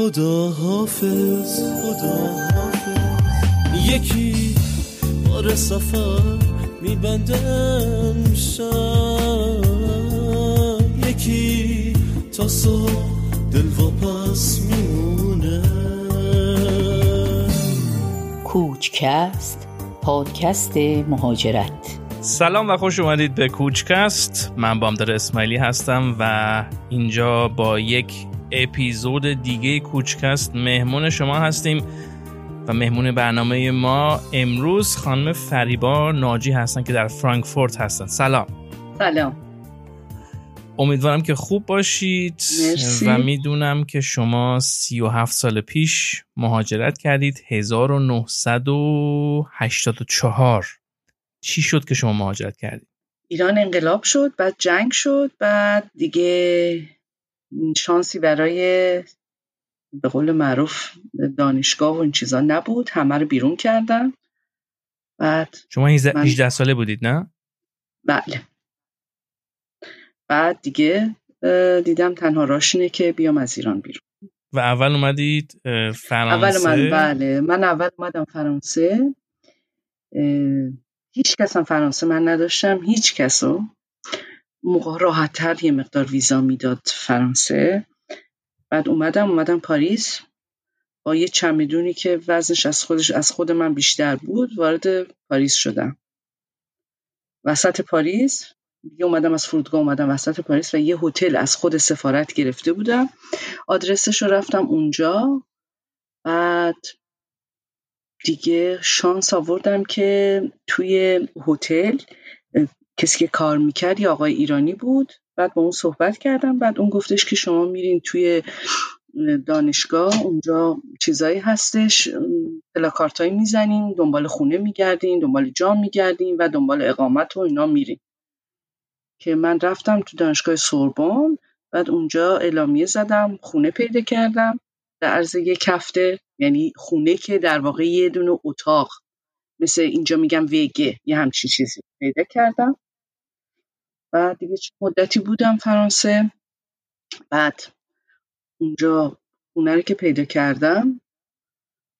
خدا حافظ خدا حافظ. یکی بار سفر میبندم شب. یکی تا صبح دل پس میمونه. کوچکست پادکست مهاجرت. سلام و خوش اومدید به کوچکست. من بامدار اسماعیلی هستم و اینجا با یک اپیزود دیگه کوچکست. مهمون شما هستیم و مهمون برنامه ما امروز خانم فریبا ناجی هستن که در فرانکفورت هستن. سلام. سلام. امیدوارم که خوب باشید مرسی. و می‌دونم که شما 37 سال پیش مهاجرت کردید. 1984 چی شد که شما مهاجرت کردید؟ ایران انقلاب شد بعد جنگ شد بعد دیگه شانسی برای به قول معروف دانشگاه و این چیزا نبود. همه رو بیرون کردن. بعد شما 18 من- 18 ساله بودید نه؟ بله. بعد دیگه دیدم تنها راش اینه که بیام از ایران بیرون. و اول اومدید اه، اول فرانسه من بله. من اول اومدم فرانسه. هیچ کس هم فرانسه من نداشتم. هیچ کسو موقع راحت تر یه مقدار ویزا می‌داد فرانسه. بعد اومدم اومدم پاریس با یه چمدونی که وزنش از خودش از خود من بیشتر بود وارد پاریس شدم. وسط پاریس دیگه اومدم از فرودگاه اومدم وسط پاریس و یه هتل از خود سفارت گرفته بودم. آدرسش رو رفتم اونجا. بعد دیگه شانس آوردم که توی هتل کسی که کار می‌کرد یه آقای ایرانی بود. بعد با اون صحبت کردم. بعد اون گفتش که شما میرین توی اه، دانشگاه اونجا چیزایی هستش. پلاکارتایی می‌زنین دنبال خونه میگردین دنبال جا میگردین و دنبال اقامت و اینا میرین. که من رفتم تو دانشگاه سوربن. بعد اونجا اعلامیه زدم خونه پیدا کردم. در عرض یک هفته یعنی خونه که در واقع یه دونه اتاق مثل اینجا میگم وگه یه همچین چیزی پیدا کردم. بعد دیگه چه مدتی بودم فرانسه؟ بعد اونجا خونه رو که پیدا کردم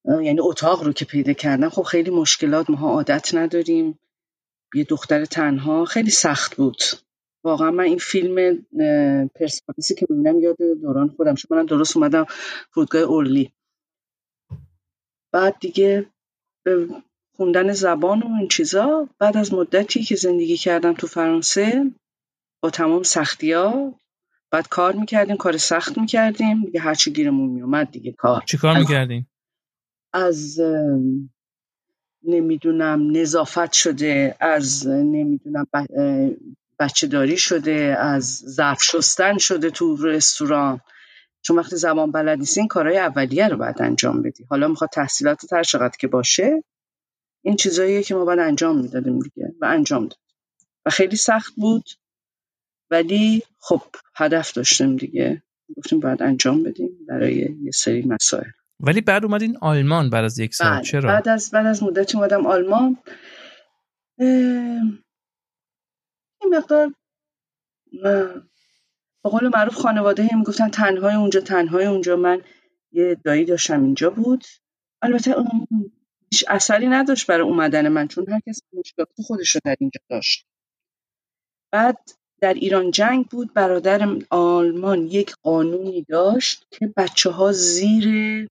یعنی اتاق رو که پیدا کردم خب خیلی مشکلات ماها عادت نداریم. یه دختر تنها خیلی سخت بود. واقعا من این فیلم پرسپولیسی که می‌بینم یاد دوران خودم شد. منم درست اومدم فرودگاه اورلی. بعد دیگه خوندن زبان و این چیزا بعد از مدتی که زندگی کردم تو فرانسه با تمام سختی ها بعد کار می‌کردیم کار سخت می‌کردیم دیگه هرچی گیرمون میومد دیگه کار. چی کار می‌کردین؟ از نمی‌دونم نظافت شده از نمی‌دونم بچه داری شده از ظرف شستن شده تو رستوران. چون وقتی زبان بلد نیستی این کارهای اولیه رو باید انجام بدی. حالا می‌خواد تحصیلات هر چقدر که باشه این چیزاییه که ما باید انجام می‌دادیم دیگه و انجام داد و خیلی سخت بود ولی خب هدف داشتیم دیگه. گفتیم باید انجام بدیم برای یه سری مسائل. ولی بعد اومدین آلمان بعد از یک سال. بله. چرا؟ بعد از بعد از مدتی اومدم آلمان. این مقدار به قول معروف خانواده هم می‌گفتن تنهای اونجا تنهای اونجا. من یه دایی داشتم اینجا بود. البته اون هیچ اثری نداشت برای اومدن من چون هر کس مشکلات خودش رو در اینجا داشت. بعد در ایران جنگ بود برادر آلمان یک قانونی داشت که بچه ها زیر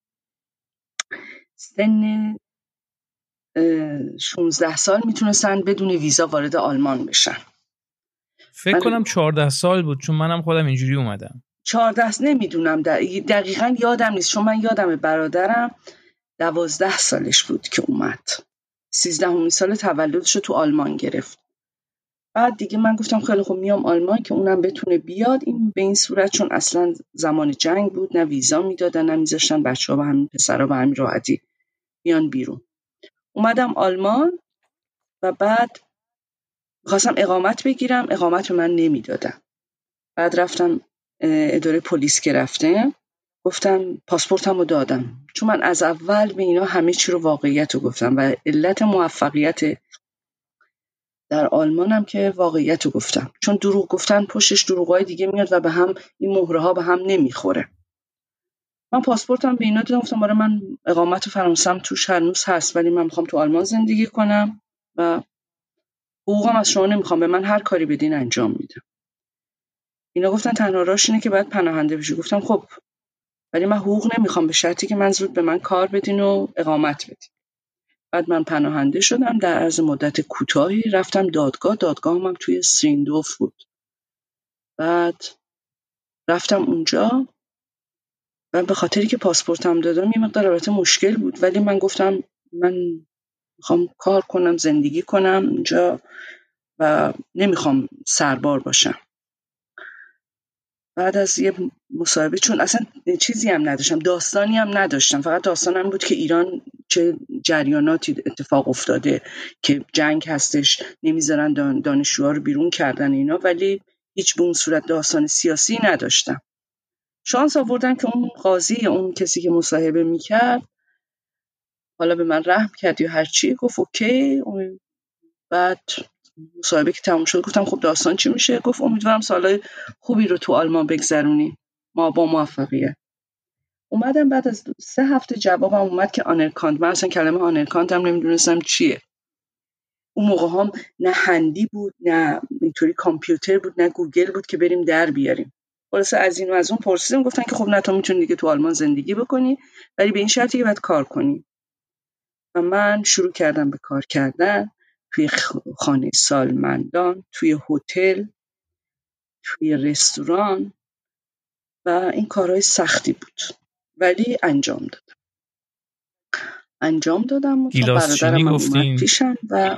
سن اه، 16 سال می‌تونستن بدون ویزا وارد آلمان بشن. فکر ولی- کنم 14 سال بود چون منم خودم اینجوری اومدم. 14 نمی‌دونم دقیقا یادم نیست چون من یادم برادرم دوازده سالش بود که اومد. سیزدهمین سال تولدش رو تو آلمان گرفت. بعد دیگه من گفتم خیلی خوب میام آلمان که اونم بتونه بیاد. این به این صورت چون اصلا زمان جنگ بود نه ویزا می‌دادن نه میذاشتن بچه ها به همین پسرها به همین راحتی بیان بیرون. اومدم آلمان و بعد خواستم اقامت بگیرم اقامت من نمی‌دادن. بعد رفتم اداره پلیس که رفتم. گفتم پاسپورتم رو دادم. چون من از اول به اینا همه چی رو واقعیت رو گفتم و علت موفقیت در آلمانم که واقعیت رو گفتم. چون دروغ گفتن پشتش دروغای دیگه میاد و به هم این مهره ها به هم نمی‌خوره. من پاسپورتم به اینا دادم گفتم برای من اقامت فرانسم توش هنوز هست ولی من می‌خوام تو آلمان زندگی کنم و حقوقم از شما نمی‌خوام به من هر کاری بدین انجام میدم. اینا گفتن تنها راش اینه که باید پناهنده بشی. گفتم خب ولی من حقوق نمی‌خوام به شرطی که من زود به من کار بدین و اقامت بدین. بعد من پناهنده شدم در عرض مدت کوتاهی رفتم دادگاه دادگاه هم توی سریندوف بود. بعد رفتم اونجا و به خاطری که پاسپورتم دادم یه مقدار البته مشکل بود. ولی من گفتم من می‌خوام کار کنم زندگی کنم اونجا و نمی‌خوام سربار باشم. بعد از یه مصاحبه چون اصلا چیزی هم نداشتم داستانی هم نداشتم. فقط داستانم بود که ایران چه جریاناتی اتفاق افتاده که جنگ هستش نمی‌ذارن دانشجوها رو بیرون کردن اینا ولی هیچ به اون صورت داستان سیاسی نداشتم. شانس آوردم که اون قاضی اون کسی که مصاحبه می‌کرد حالا به من رحم کرد یا هرچی گفت OK بعد مصاحبه که تموم شد گفتم خب داستان چی میشه؟ گفت امیدوارم سالهای خوبی رو تو آلمان بگذرونی. ما با موفقیت. اومدم بعد از سه هفته جوابم اومد که anerkannt من اصلا کلمه anerkannt هم نمی‌دونستم چیه. اون موقع هم نه هندی بود نه اینطوری کامپیوتر بود نه گوگل بود که بریم در بیاریم. خلاصه از این و از اون پرسیدم گفتن که خب نه تو می‌تونی دیگه تو آلمان زندگی بکنی ولی به این شرطی که باید کار کنی. و من شروع کردم به کار کردن. توی خانه سالمندان توی هتل توی رستوران و این کارهای سختی بود. ولی انجام دادم. انجام دادم و برادرم اومد پیشم و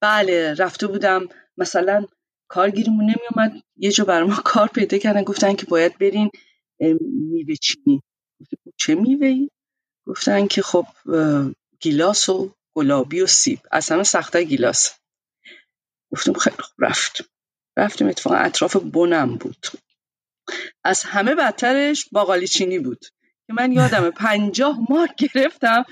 بله رفته بودم. مثلا کارگیریمون نمیومد یه جا برای ما کار پیدا کردن گفتن که باید برین میوه چینی. چه میوه گفتن که خب گیلاس و گلابی و سیب. از همه سخته گیلاس. گفتم خیلی خوب. رفت رفتیم. اتفاقا اطراف بنم بود. از همه بدترش باقالی چینی بود. که من یادم پنجاه ماه گرفتم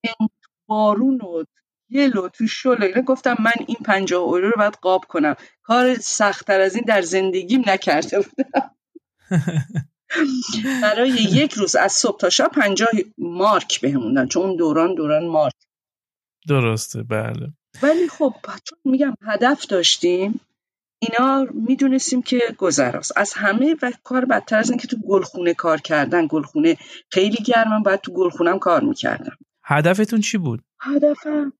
این بارون و گل و تو شل اینا. گفتم من این پنجاه اورو رو باید قاب کنم. کار سختتر از این در زندگیم نکرده بودم. برای یک روز از صبح تا شب پنجاه مارک بهموندن چون اون دوران دوران مارک درسته بله. ولی خب چون میگم هدف داشتیم اینا می‌دونستیم که گذراست. از همه و کار بدتر از که تو گلخونه کار کردن. گلخونه خیلی گرمم باید تو گلخونم کار می‌کردم. هدفتون چی بود؟ هدفم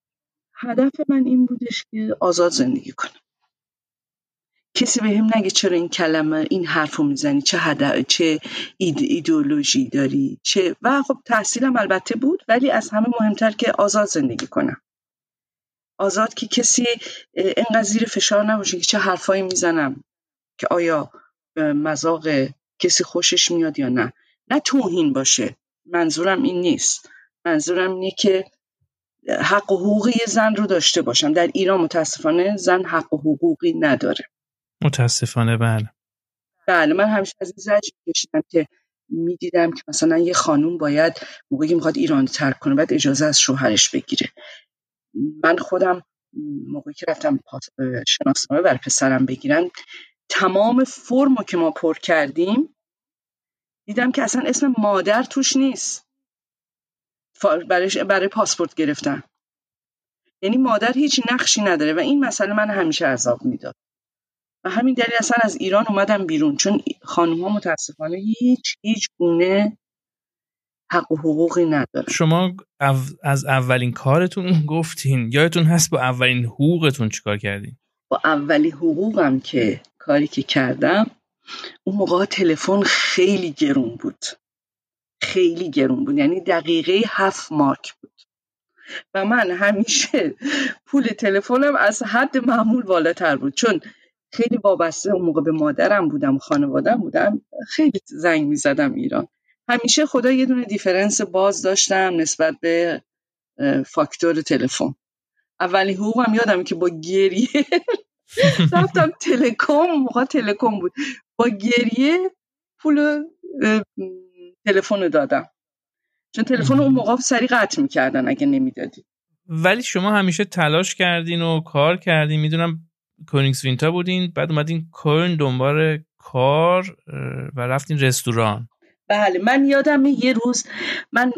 هدف من این بودش که آزاد زندگی کنم. کسی به هم نگه چرا این کلمه این حرف رو می‌زنی؟ چه هدف چه اید ایدئولوژی داری؟ چه؟ و خب تحصیلم البته بود ولی از همه مهمتر که آزاد زندگی کنم. آزاد که کسی انقدر زیر فشار نباشه که چه حرفایی می‌زنم که آیا مذاق کسی خوشش میاد یا نه. نه توهین باشه. منظورم این نیست. منظورم اینه که حق و حقوقی زن رو داشته باشم. در ایران متاسفانه زن حق و حقوقی نداره. متاسفانه بله. بله من همیشه از این زجر کشیدم که می‌دیدم که مثلا یه خانوم باید موقعی می‌خواد ایران ترک کنه باید اجازه از شوهرش بگیره. من خودم موقعی که رفتم شناسنامه بر پسرم بگیرن تمام فرمو که ما پر کردیم دیدم که اصلا اسم مادر توش نیست. برای, برای پاسپورت گرفتن. یعنی مادر هیچ نقشی نداره و این مسئله من همیشه عذاب می‌داد. و همین دلیل اصلا از ایران اومدم بیرون چون خانم ها متاسفانه هیچ هیچ گونه حق و حقوقی نداره شما از اولین کارتون گفتین یادتون هست با اولین حقوقتون چیکار کردین؟ با اولین حقوقم که کاری که کردم اون موقع تلفن خیلی گرون بود. خیلی گرون بود یعنی دقیقه هفت مارک بود. و من همیشه پول تلفنم از حد معمول بالاتر بود. چون خیلی وابسته اون موقع به مادرم بودم خانوادم بودم. خیلی زنگ می زدم ایران. همیشه خدا یه دونه دیفرنس باز داشتم نسبت به فاکتور تلفن. اولین حقوقم یادم که با گریه رفتم تلکم موقع تلکم بود. با گریه پول تلفن دادم. چون تلفن اون موقع سری قطع می‌کردن اگه نمی‌دادی. ولی شما همیشه تلاش کردین و کار کردین. می‌دونم Königswinter بودین بعد اومدین کلن دنبال کار و رفتین رستوران. بله من یادم یه روز من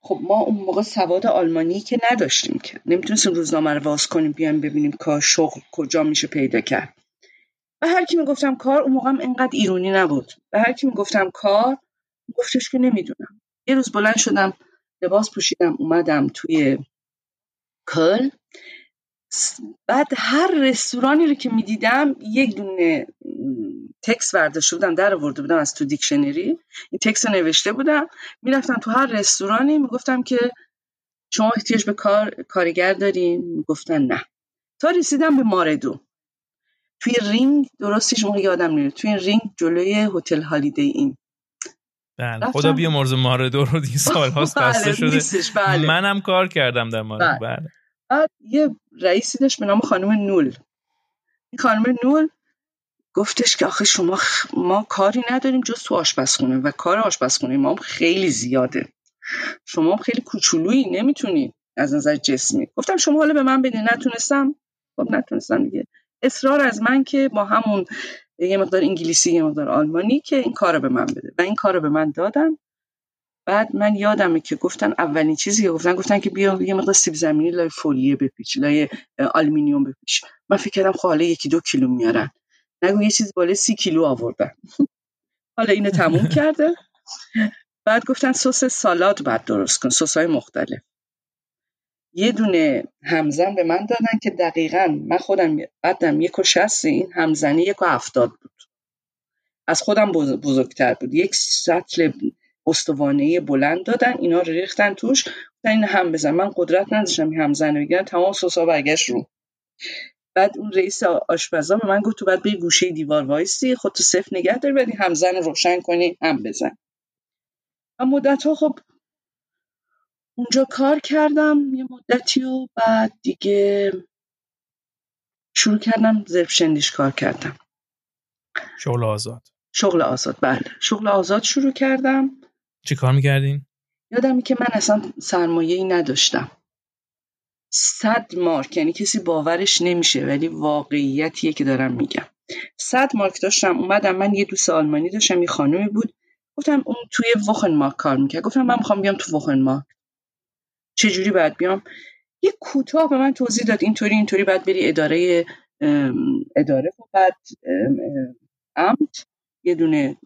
خب ما اون موقع سواد آلمانی که نداشتیم که نمی‌تونستیم روزنامه رو واز کنیم بیایم ببینیم کار شغل کجا میشه پیدا کرد. و هر کی می‌گفتم کار اون موقع اینقدر ایرونی نبود. و هر کی می‌گفتم کار گفتش که نمی‌دونم. یه روز بلند شدم لباس پوشیدم اومدم توی کلن بعد هر رستورانی رو که می‌دیدم یک دونه تکس برداشته بودم در آورده بودم از تو دیکشنری. این تکس رو نوشته بودم. می‌رفتم تو هر رستورانی می‌گفتم که شما احتیاج به کار کارگر دارین می‌گفتن نه. تا رسیدم به ماردو. توی رینگ درستش موقع یادم نمیاد توی رینگ جلوی هتل Holiday Inn. بله خدا بیامرز ماردو رو این سال هاست بسته شده. بله. منم کار کردم در مارد بله. بله. بعد یه رئیسی داشت به نام خانم نول. این خانم نول گفتش که آخه شما ما کاری نداریم جز تو آشپزخونه و کار آشپزخونه ما هم خیلی زیاده. شما هم خیلی کوچولویی نمی‌تونی از نظر جسمی. گفتم شما حالا به من بدین نتونستم؟ خب نتونستم دیگه. اصرار از من که با همون یه مقدار انگلیسی یه مقدار آلمانی که این کار به من بده. و این کار به من دادن. بعد من یادمه که گفتن اولین چیزی که گفتن گفتن که بیا یه مقدار سیب زمینی لای Folie بپیچ لای آلومینیوم بپیچ. من فکر کردم خب حالا یکی دو کیلو میارن. نگو یه چیز بالای سی کیلو آوردن. حالا اینو تموم کرده. بعد گفتن سس سالاد بعد درست کن سس های مختلف. یه دونه همزن به من دادن که دقیقا من خودم بعدم یک و شست این همزنی یک و هفتاد بود. از خودم بزرگتر بود. یک سطل استوانه بلند دادن اینا رو ریختن توش. گفتن این هم بزن. من قدرت نداشتم همزن رو بگیرم. تمام سسا برگشت رو. بعد اون رئیس آشپزا به من گفت تو بعد به گوشه دیوار وایسی. خودتو صفر نگه داری بعد همزن رو روشن کنی هم بزن. و مدت ها خب اونجا کار کردم. یه مدتی و بعد دیگه شروع کردم زرفشندیش کار کردم. شغل آزاد. شغل آزاد. بله. شغل آزاد شروع کردم. چی کار می‌کردین؟ یادمی که من اصلا سرمایه ای نداشتم. صد مارک یعنی کسی باورش نمیشه ولی واقعیتیه که دارم میگم. صد مارک داشتم اومدم من یه دوست آلمانی داشتم یه خانومی بود. گفتم اون توی وخن مارک کار می‌کرد. گفتم من می‌خوام بیام تو وخن مارک چجوری باید بیام؟ یه کوتاه به من توضیح داد اینطوری اینطوری باید بری اداره اداره Gewerbeamt یه دونه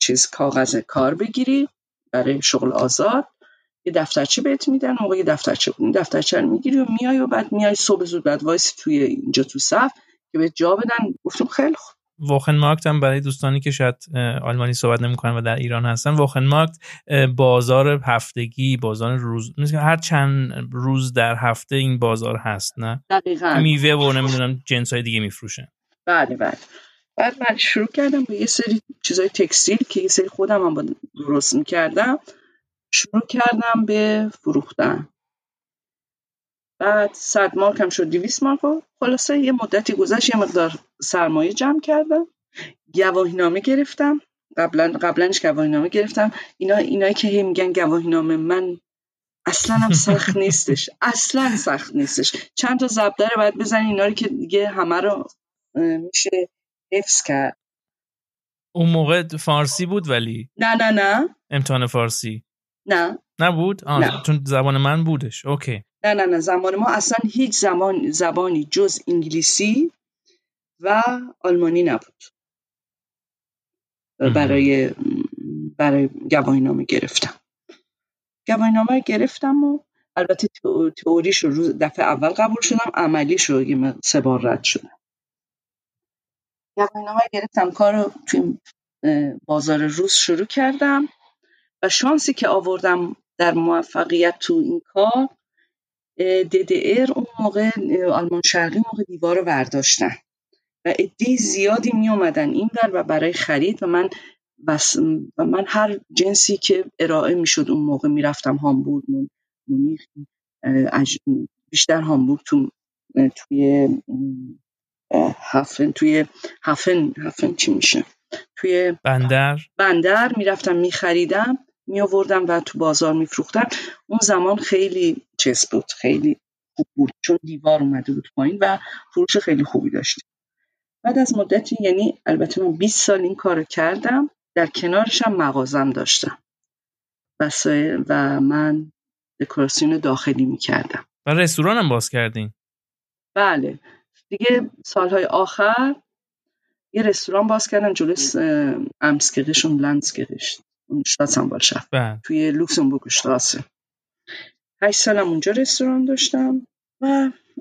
چیز کاغذ کار بگیری. برای شغل آزاد یه دفترچه بهت میدن موقع یه دفترچه بود. دفترچه رو می‌گیری و میای و بعد میای صبح زود بعد وایسی توی اینجا تو صف که به جا بدن. گفتم خیلی خوب. Wochenmarkt هم برای دوستانی که شاید آلمانی صحبت نمی‌کنن و در ایران هستن Wochenmarkt بازار هفتگی بازار روز هر چند روز در هفته این بازار هست نه؟ دقیقاً. میوه و نمی‌دونم جنس های دیگه میفروشن. بله بله. بعد من شروع کردم با یه سری چیزای تکستیل که یه سری خودم هم با درست می‌کردم شروع کردم به فروختن. بعد صد مارک هم شد دیویس مارک خلاصه یه مدتی گذشت یه مقدار سرمایه جمع کردم. گواهینامه گرفتم. قبلا قبلنش گواهینامه گرفتم. اینا اینایی که هی میگن گواهینامه من اصلا هم سخت نیستش. اصلا سخت نیستش. چند تا ضبط داره باید بزنی اینا رو که دیگه همه رو میشه حفظ کرد. اون موقع فارسی بود ولی؟ نه نه نه. امتحان فارسی. نه. نبود؟ آه نه. چون زبان من بودش. اوکی. نه نه نه. زمان ما اصلا هیچ زمان زبانی جز انگلیسی و آلمانی نبود. برای برای گواهینامه گرفتم. گواهینامه گرفتم و البته تئوریش رو روز دفعه اول قبول شدم عملیش رو سه بار رد شدم. گواهینامه گرفتم. کار رو توی بازار روز شروع کردم و شانسی که آوردم در موفقیت تو این کار DDR اون موقع آلمان شرقی موقع دیوار رو برداشتن و عده زیادی می اومدن این در و برای خرید و من بس و من هر جنسی که ارائه می‌شد اون موقع می‌رفتم هامبورگ مونیخ بیشتر هامبورگ تو توی هفن توی هفن هفن چی میشه؟ توی بندر. بندر می‌رفتم میخریدم می آوردم و تو بازار میفروختم. اون زمان خیلی چیز بود خیلی خوب بود چون دیوار اومده بود پایین و فروش خیلی خوبی داشتیم. بعد از مدتی یعنی البته من 20 سال این کارو کردم در کنارش هم مغازم داشتم. وسایل و من دکوراسیون داخلی می‌کردم. و رستوران هم باز کردین؟ بله. دیگه سالهای آخر یه رستوران باز کردم جلوی امسگریش und لندسگریش. اون شتاتسانبالشافت بله. توی لوکسمبورگ شتراسه هشت سالم اونجا رستوران داشتم و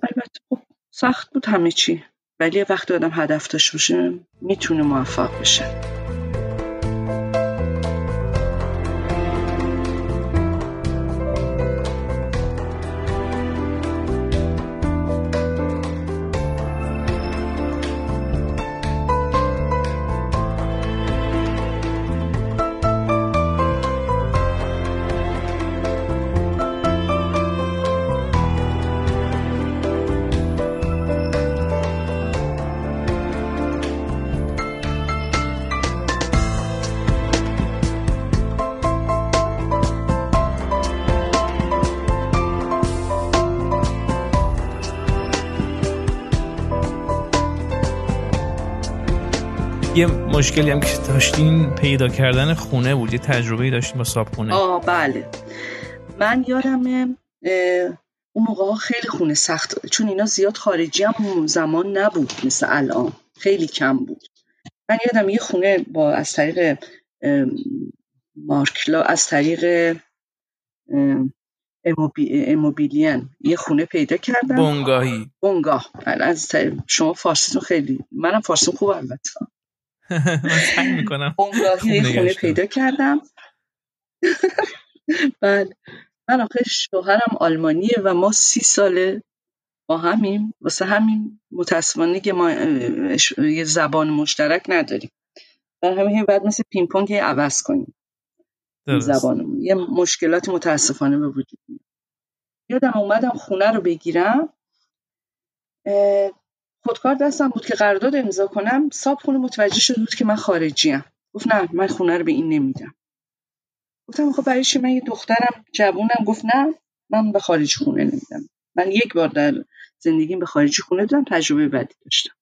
البته خب سخت بود همه چی. ولی وقتی آدم هدف داشته باشه می‌تونه موفق بشه. مشکلی هم که داشتین پیدا کردن خونه بود یه تجربه داشتین با صاحب خونه؟ آه بله. من یادمه اه، اون موقع ها خیلی خونه سخت چون اینا زیاد خارجی هم اون زمان نبود مثل الان. خیلی کم بود. من یادم یه خونه با از طریق مارکلا از طریق ام، اموبی- اموبیلین یه خونه پیدا کردم. بونگاهی بنگاه. بله، از طریق شما فارسیتون خیلی منم فارسیم خوب البته. من می‌کنم. یه خوب خونه. پیدا کردم. بله من آخه شوهرم آلمانیه و ما سی ساله با همیم. واسه همین متاسفانه که ما یه زبان مشترک نداریم. برای همین بعد مثل پینگ پونگ عوض کنیم. زبانمون. یه مشکلات متاسفانه به وجود میاد. یادم اومدم خونه رو بگیرم. خودکار دستم بود که قرارداد امضا کنم صاحب خونه متوجه شده بود که من خارجیم. گفت نه من خونه رو به این نمیدم. گفتم خب برای من یه دخترم جوونم. گفت نه من به خارج خونه نمیدم. من یک بار در زندگیم به خارجی خونه دادم تجربه بدی داشتم.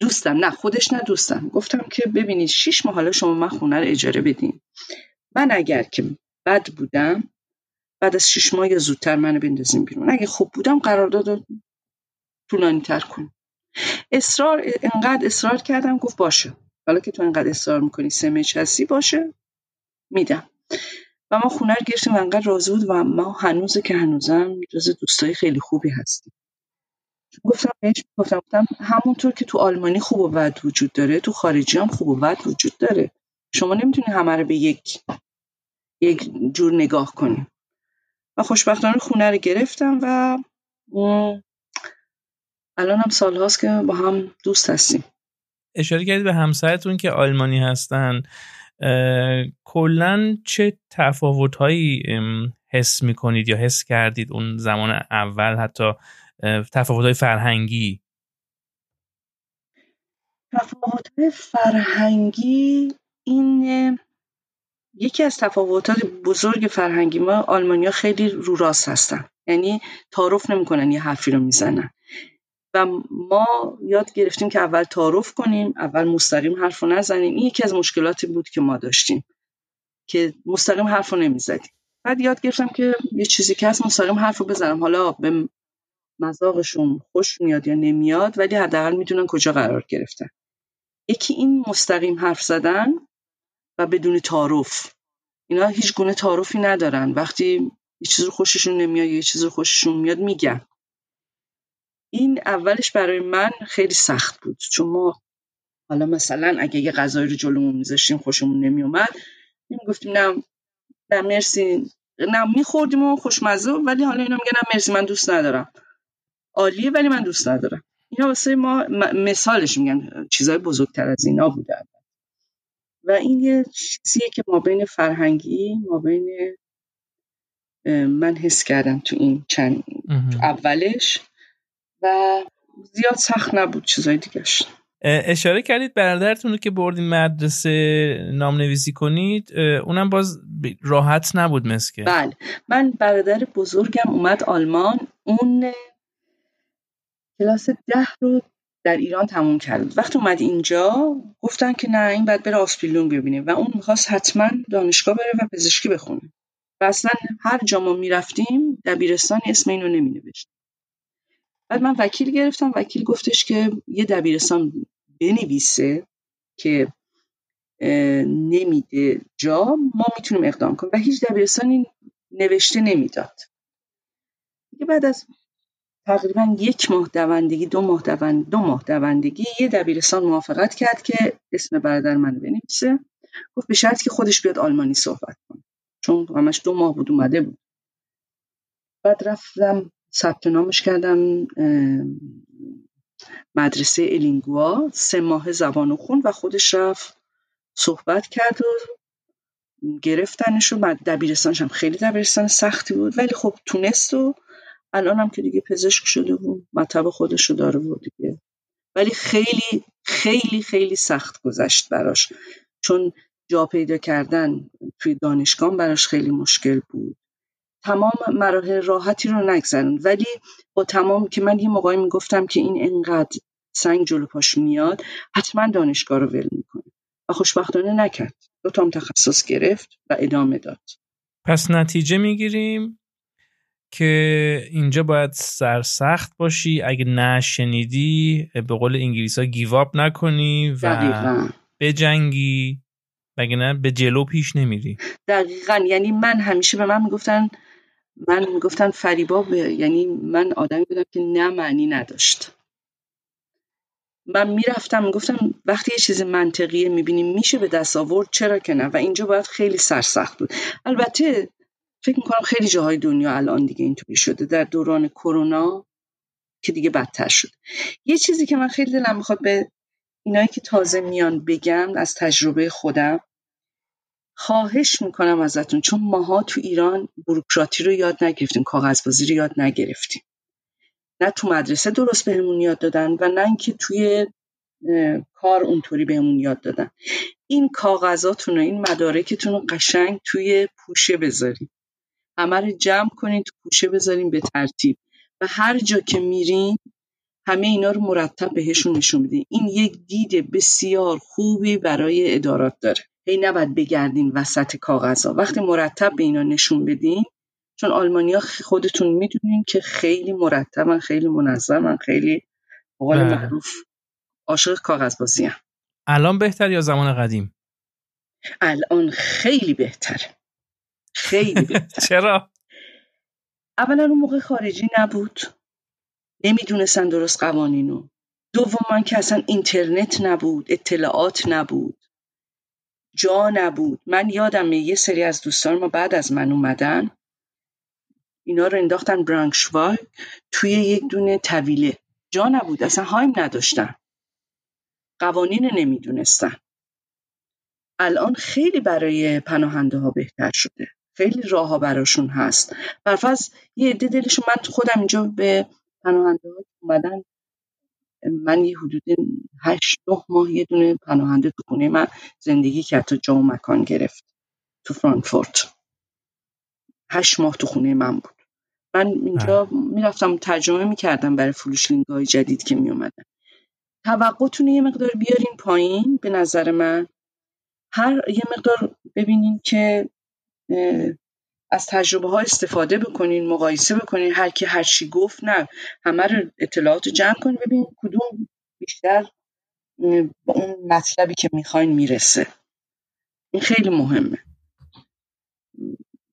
دوستم نه خودش نه دوستم. گفتم که ببینید شیش ماه حالا شما من خونه رو اجاره بدین. من اگر که بد بودم بعد از شیش ماه یا زودتر منو بندازیم بیرون. اگه خوب بودم قرارداد طولانی تر کن. اصرار انقدر اصرار کردم گفت باشه. حالا که تو انقدر اصرار می‌کنی سمج هستی باشه. میدم. و ما خونه رو گرفتیم و انقدر راضی بود و ما هنوز که هنوزم جز دوستای خیلی خوبی هستیم. گفتم بهش گفتم گفتم همونطور که تو آلمانی خوب و بد وجود داره تو خارجی هم خوب و بد وجود داره. شما نمی‌تونی همه رو به یک یک جور نگاه کنی. و خوشبختانه خونه رو گرفتم و الان هم سال هاست که با هم دوست هستیم. اشاره کردید به همسرتون که آلمانی هستن. کلا چه تفاوتهایی ام، حس می‌کنید یا حس کردید اون زمان اول حتی تفاوتهای فرهنگی؟ تفاوت فرهنگی این یکی از تفاوتات بزرگ فرهنگی ما آلمانیا خیلی رو راست هستن. یعنی تعارف نمی‌کنن یه حرفی رو می‌زنن. ما یاد گرفتیم که اول تعارف کنیم اول مستقیم حرف نزنیم. این یکی از مشکلاتی بود که ما داشتیم که مستقیم حرف رو نمی‌زدیم. بعد یاد گرفتم که یه چیزی که هست مستقیم حرف بزنم. حالا به مذاقشون خوش میاد یا نمیاد ولی حداقل می‌دونن کجا قرار گرفتن. یکی این مستقیم حرف زدن و بدون تعارف. اینا هیچ گونه تعارفی ندارن. وقتی یه چیز رو خوششون نمیاد یا یه چیز رو خوششون میاد میگن. این اولش برای من خیلی سخت بود. چون ما حالا مثلا اگه یه غذایی رو جلومون میذاشتیم خوشمون نمیومد نمی‌گفتیم نه نه مرسی نه میخوردیم و خوشمزه ولی حالا اینا میگن نه مرسی من دوست ندارم. عالیه ولی من دوست ندارم. اینا واسه ما مثالش میگن چیزای بزرگتر از اینا بوده. و این یه چیزیه که ما بین فرهنگی ما بین من حس کردم تو این چند. اولش و زیاد سخت نبود چیزای دیگهش. اشاره کردید برادرتون رو که بردین مدرسه نام نویسی کنید اونم باز راحت نبود مسکه. بله. من برادر بزرگم اومد آلمان اون کلاس ده رو در ایران تموم کرد. وقتی اومد اینجا گفتن که نه این باید بره آسپیلون ببینه و اون می‌خواست حتما دانشگاه بره و پزشکی بخونه. و اصلا هر جا ما می‌رفتیم دبیرستان اسم اینو نمی بعد من وکیل گرفتم. وکیل گفتش که یه دبیرستان بنویسه که نمیده جا ما می‌تونیم اقدام کنیم. و هیچ دبیرستانی نوشته نمی‌داد. دیگه بعد از تقریبا یک ماه دوندگی دو ماه دوند دو ماه دوندگی یه دبیرستان موافقت کرد که اسم برادر من بنویسه. گفت به شرط که خودش بیاد آلمانی صحبت کنه. چون همش دو ماه بود اومده بود. بعد رفتم ثبت نامش کردم مدرسه الینگوا. سه ماه زبان خون و خودش رفت صحبت کرد و گرفتنش و دبیرستانش هم خیلی دبیرستان سختی بود. ولی خب تونست و الان هم که دیگه پزشک شده بود مطب خودش رو داره بود دیگه. ولی خیلی خیلی خیلی سخت گذشت براش. چون جا پیدا کردن توی دانشگاه براش خیلی مشکل بود. تمام مراحل راحتی رو نگذرن ولی با تمام که من یه موقعی می‌گفتم که این انقدر سنگ جلو پاش میاد حتما دانشگاه رو ول می‌کنه. و خوشبختانه نکرد. دو تام تخصص گرفت و ادامه داد. پس نتیجه می‌گیریم که اینجا باید سرسخت باشی. اگه نشنیدی به قول انگلیس ها گیواب نکنی و دقیقا. بجنگی. مگه نه؟ به جلو پیش نمیری. دقیقا. یعنی من همیشه به من می‌گفتن من می‌گفتن فریبا یعنی من آدمی بودم که نه معنی نداشت. من می‌رفتم می‌گفتم وقتی یه چیز منطقیه می‌بینیم میشه به دست آورد چرا که نه؟ و اینجا باید خیلی سرسخت بود. البته فکر می‌کنم خیلی جاهای دنیا الان دیگه اینطوری شده. در دوران کرونا که دیگه بدتر شد. یه چیزی که من خیلی دلم می‌خواد به اینایی که تازه میان بگم از تجربه خودم خواهش می‌کنم ازتون چون ماها تو ایران بروکراتی رو یاد نگرفتیم کاغذبازی رو یاد نگرفتیم. نه تو مدرسه درست بهمون یاد دادن و نه اینکه توی کار اونطوری بهمون یاد دادن. این کاغذاتون و این مدارکتون رو قشنگ توی پوشه بذاریم همه رو جمع کنین تو پوشه بذاریم به ترتیب. و هر جا که میرین همه اینا رو مرتب بهشون نشون بدین. این یک دید بسیار خوبی برای ادارات داره. هی نباید بگردین وسط کاغذها وقتی مرتب به اینا نشون بدین چون آلمانیا خودتون می‌دونین که خیلی مرتبن خیلی منظمن خیلی قول بله. معروف عاشق کاغذ بازی الان بهتر یا زمان قدیم؟ الان خیلی بهتره. خیلی بهتر چرا؟ اولا اون موقع خارجی نبود. نمی‌دونستن درست قوانینو. دوما که اصلا اینترنت نبود اطلاعات نبود. جا نبود. من یادم یه سری از دوستان ما بعد از من اومدن اینا رو انداختن برانکشوال توی یک دونه طویله. جا نبود اصلا هایم نداشتن. قوانین نمی‌دونستن. الان خیلی برای پناهنده ها بهتر شده. خیلی راه ها براشون هست. برفض یه عده دلشون من خودم اینجا به پناهنده ها اومدن من یه حدود هشت نه ماه یه دونه پناهنده تو خونه من زندگی کرد تا جا و مکان گرفت تو فرانکفورت. هشت ماه تو خونه من بود. من اینجا می‌رفتم ترجمه می‌کردم برای فروشلینگ های جدید که میومدن توقعتون یه مقدار بیارین پایین به نظر من. هر یه مقدار ببینین که از تجربه ها استفاده بکنین مقایسه بکنین هر کی هر چی گفت نه. همه رو اطلاعات جمع کنین ببینین کدوم بیشتر به اون مطلبی که می‌خواین می‌رسه. این خیلی مهمه.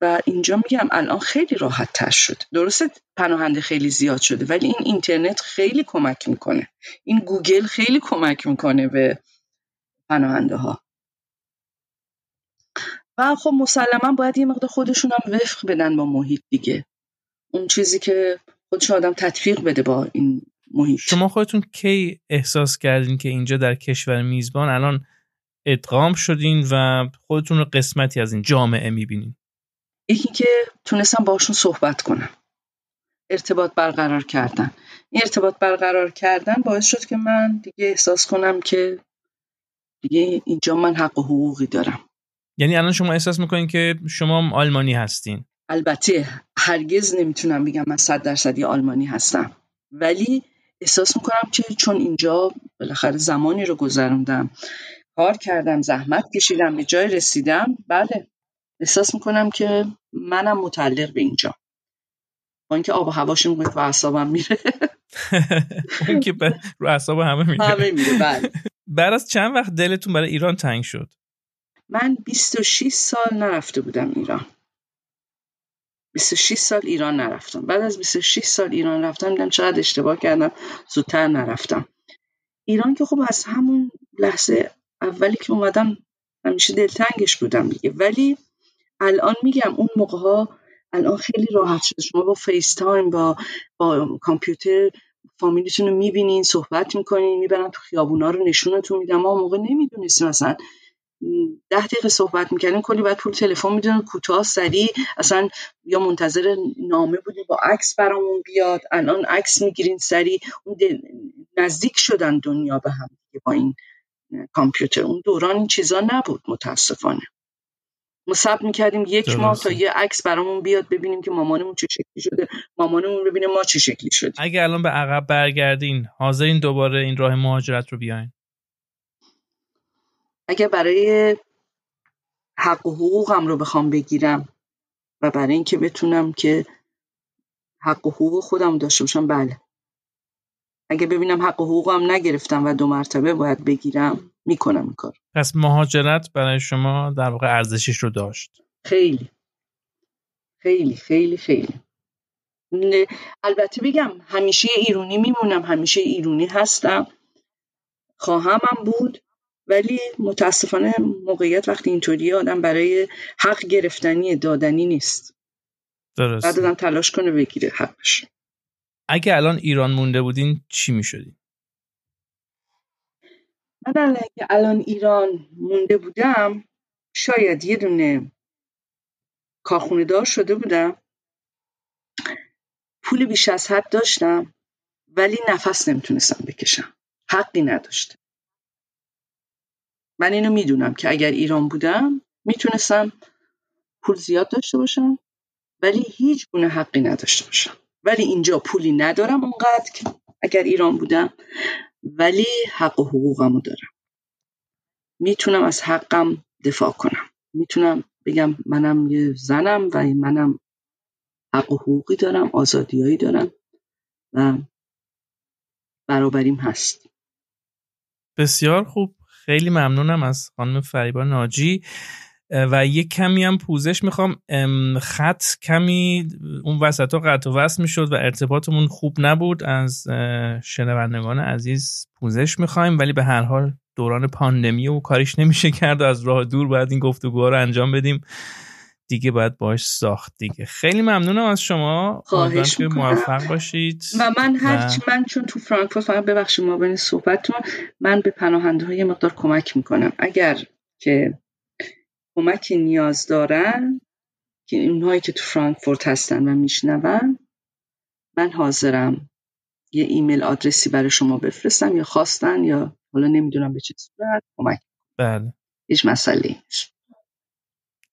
و اینجا میگم الان خیلی راحت تر شد. درسته پناهنده خیلی زیاد شده ولی این اینترنت خیلی کمک می‌کنه. این گوگل خیلی کمک می‌کنه به پناهنده ها و خب مسلما باید یه مقدار خودشون هم وفق بدن با محیط دیگه. اون چیزی که خودش آدم تطبیق بده با این محیط. شما خودتون کی احساس کردین که اینجا در کشور میزبان الان ادغام شدین و خودتون رو قسمتی از این جامعه می‌بینین؟ یکی که تونستم باشون صحبت کنم. ارتباط برقرار کردن. این ارتباط برقرار کردن باعث شد که من دیگه احساس کنم که دیگه اینجا من حق و حقوقی دارم. یعنی الان شما احساس می‌کنین که شما آلمانی هستین. البته هرگز نمی‌تونم بگم من صد درصدی آلمانی هستم. ولی احساس می‌کنم که چون اینجا بالاخره زمانی رو گذروندم کار کردم زحمت کشیدم به جای رسیدم بله احساس می‌کنم که منم متعلق به اینجا. با اینکه آب و هواش میگه تو اعصابم میره. اون که رو اعصاب همه میره. همه میره بله. بعد از چند وقت دلتون برای ایران تنگ شد؟ من 26 سال نرفته بودم ایران. 26 سال ایران نرفتم. بعد از 26 سال ایران رفتم دیدم چقدر اشتباه کردم زودتر نرفتم. ایران که خب از همون لحظه اولی که اومدم همیشه دلتنگش بودم دیگه. ولی الان میگم اون موقع ها الان خیلی راحت شده شما با FaceTime با با کامپیوتر فامیلیتون رو می‌بینین صحبت می‌کنین می‌برن تو خیابونا رو نشونتون میدم ما موقع نمی‌دونستیم مثلا ده دقیقه صحبت می‌کردیم کلی بعد پول تلفن می‌دونن کوتاه سریع. اصلا یا منتظر نامه بودیم با عکس برامون بیاد. الان عکس می‌گیرین سریع. اون نزدیک شدن دنیا به هم با این کامپیوتر. اون دوران این چیزا نبود متاسفانه. ما صبر می‌کردیم یک ماه تا یه عکس برامون بیاد ببینیم که مامانمون چه شکلی شده. مامانمون ببینیم ما چه شکلی شده اگه الان به عقب برگردین حاضرین دوباره این راه مهاجرت رو بیاین. اگه برای حق و حقوقم رو بخوام بگیرم و برای اینکه بتونم که حق و حقوق خودم داشته باشم بله. اگه ببینم حق و حقوقم نگرفتم و دو مرتبه باید بگیرم می‌کنم این کار پس مهاجرت برای شما در واقع ارزشش رو داشت. خیلی. خیلی خیلی خیلی. البته بگم همیشه ایرونی میمونم همیشه ایرونی هستم. خواهمم بود. ولی متاسفانه موقعیت وقتی اینطوری آدم برای حق گرفتنی دادنی نیست. درست بعد آدم تلاش کنه بگیره حقش. اگه الان ایران مونده بودین چی می‌شدین؟ من اگه الان ایران مونده بودم شاید یه دونه کارخونه دار شده بودم. پول بیش از حد داشتم ولی نفس نمی‌تونستم بکشم. حقی نداشتم. من اینو می‌دونم که اگر ایران بودم می‌تونستم پول زیاد داشته باشم ولی هیچ گونه حقی نداشته باشم. ولی اینجا پولی ندارم اونقدر که اگر ایران بودم ولی حق و حقوقمو دارم. می‌تونم از حقم دفاع کنم. می‌تونم بگم منم یه زنم و منم حق و حقوقی دارم آزادیایی دارم و برابریم هست بسیار خوب. خیلی ممنونم از خانم فریبا ناجی. و یک کمی هم پوزش می‌خوام. خط کمی اون وسط ها قطع و وصل می‌شد و ارتباطمون خوب نبود. از شنوندگان عزیز پوزش می‌خوایم ولی به هر حال دوران پاندمی و کاریش نمیشه کرد و از راه دور باید این گفتگوها رو انجام بدیم. دیگه باید باش ساخت دیگه. خیلی ممنونم از شما. خواهش که موفق باشید. و من هر و... من چون تو فرانکفورت فقط ببخشید ما بین صحبتتون من به پناهنده های مقدار کمک می‌کنم. اگر که کمک نیاز دارن که اونهایی که تو فرانکفورت هستن و میشنون من حاضرم یه ایمیل آدرسی برای شما بفرستم یا خواستن یا حالا نمی‌دونم به چه صورت کمک. بله. هیچ مسئله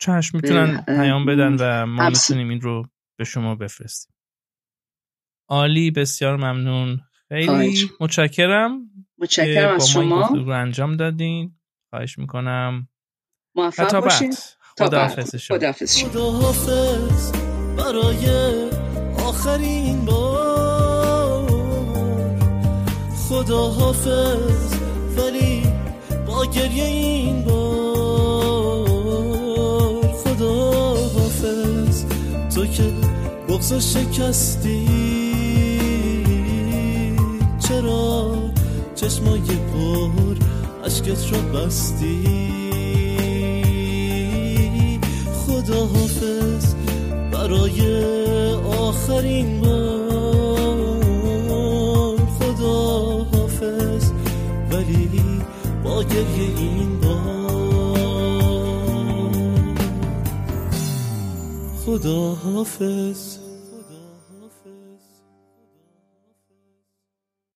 چشم می‌تونن پیام بدن و ما می‌تونیم این رو به شما بفرستیم. عالی بسیار ممنون. خیلی متشکرم متشکرم از شما. رو انجام دادین. خواهش می‌کنم. موفق باشین. خداحافظ شما. خداحافظ برای آخرین بار. خداحافظ ولی با گریه این بار. که بغز شکستی. چرا چشمای پر عشقت رو بستی؟ خداحافظ برای آخرین بار. خداحافظ ولی با گریه این بار خداحافظ.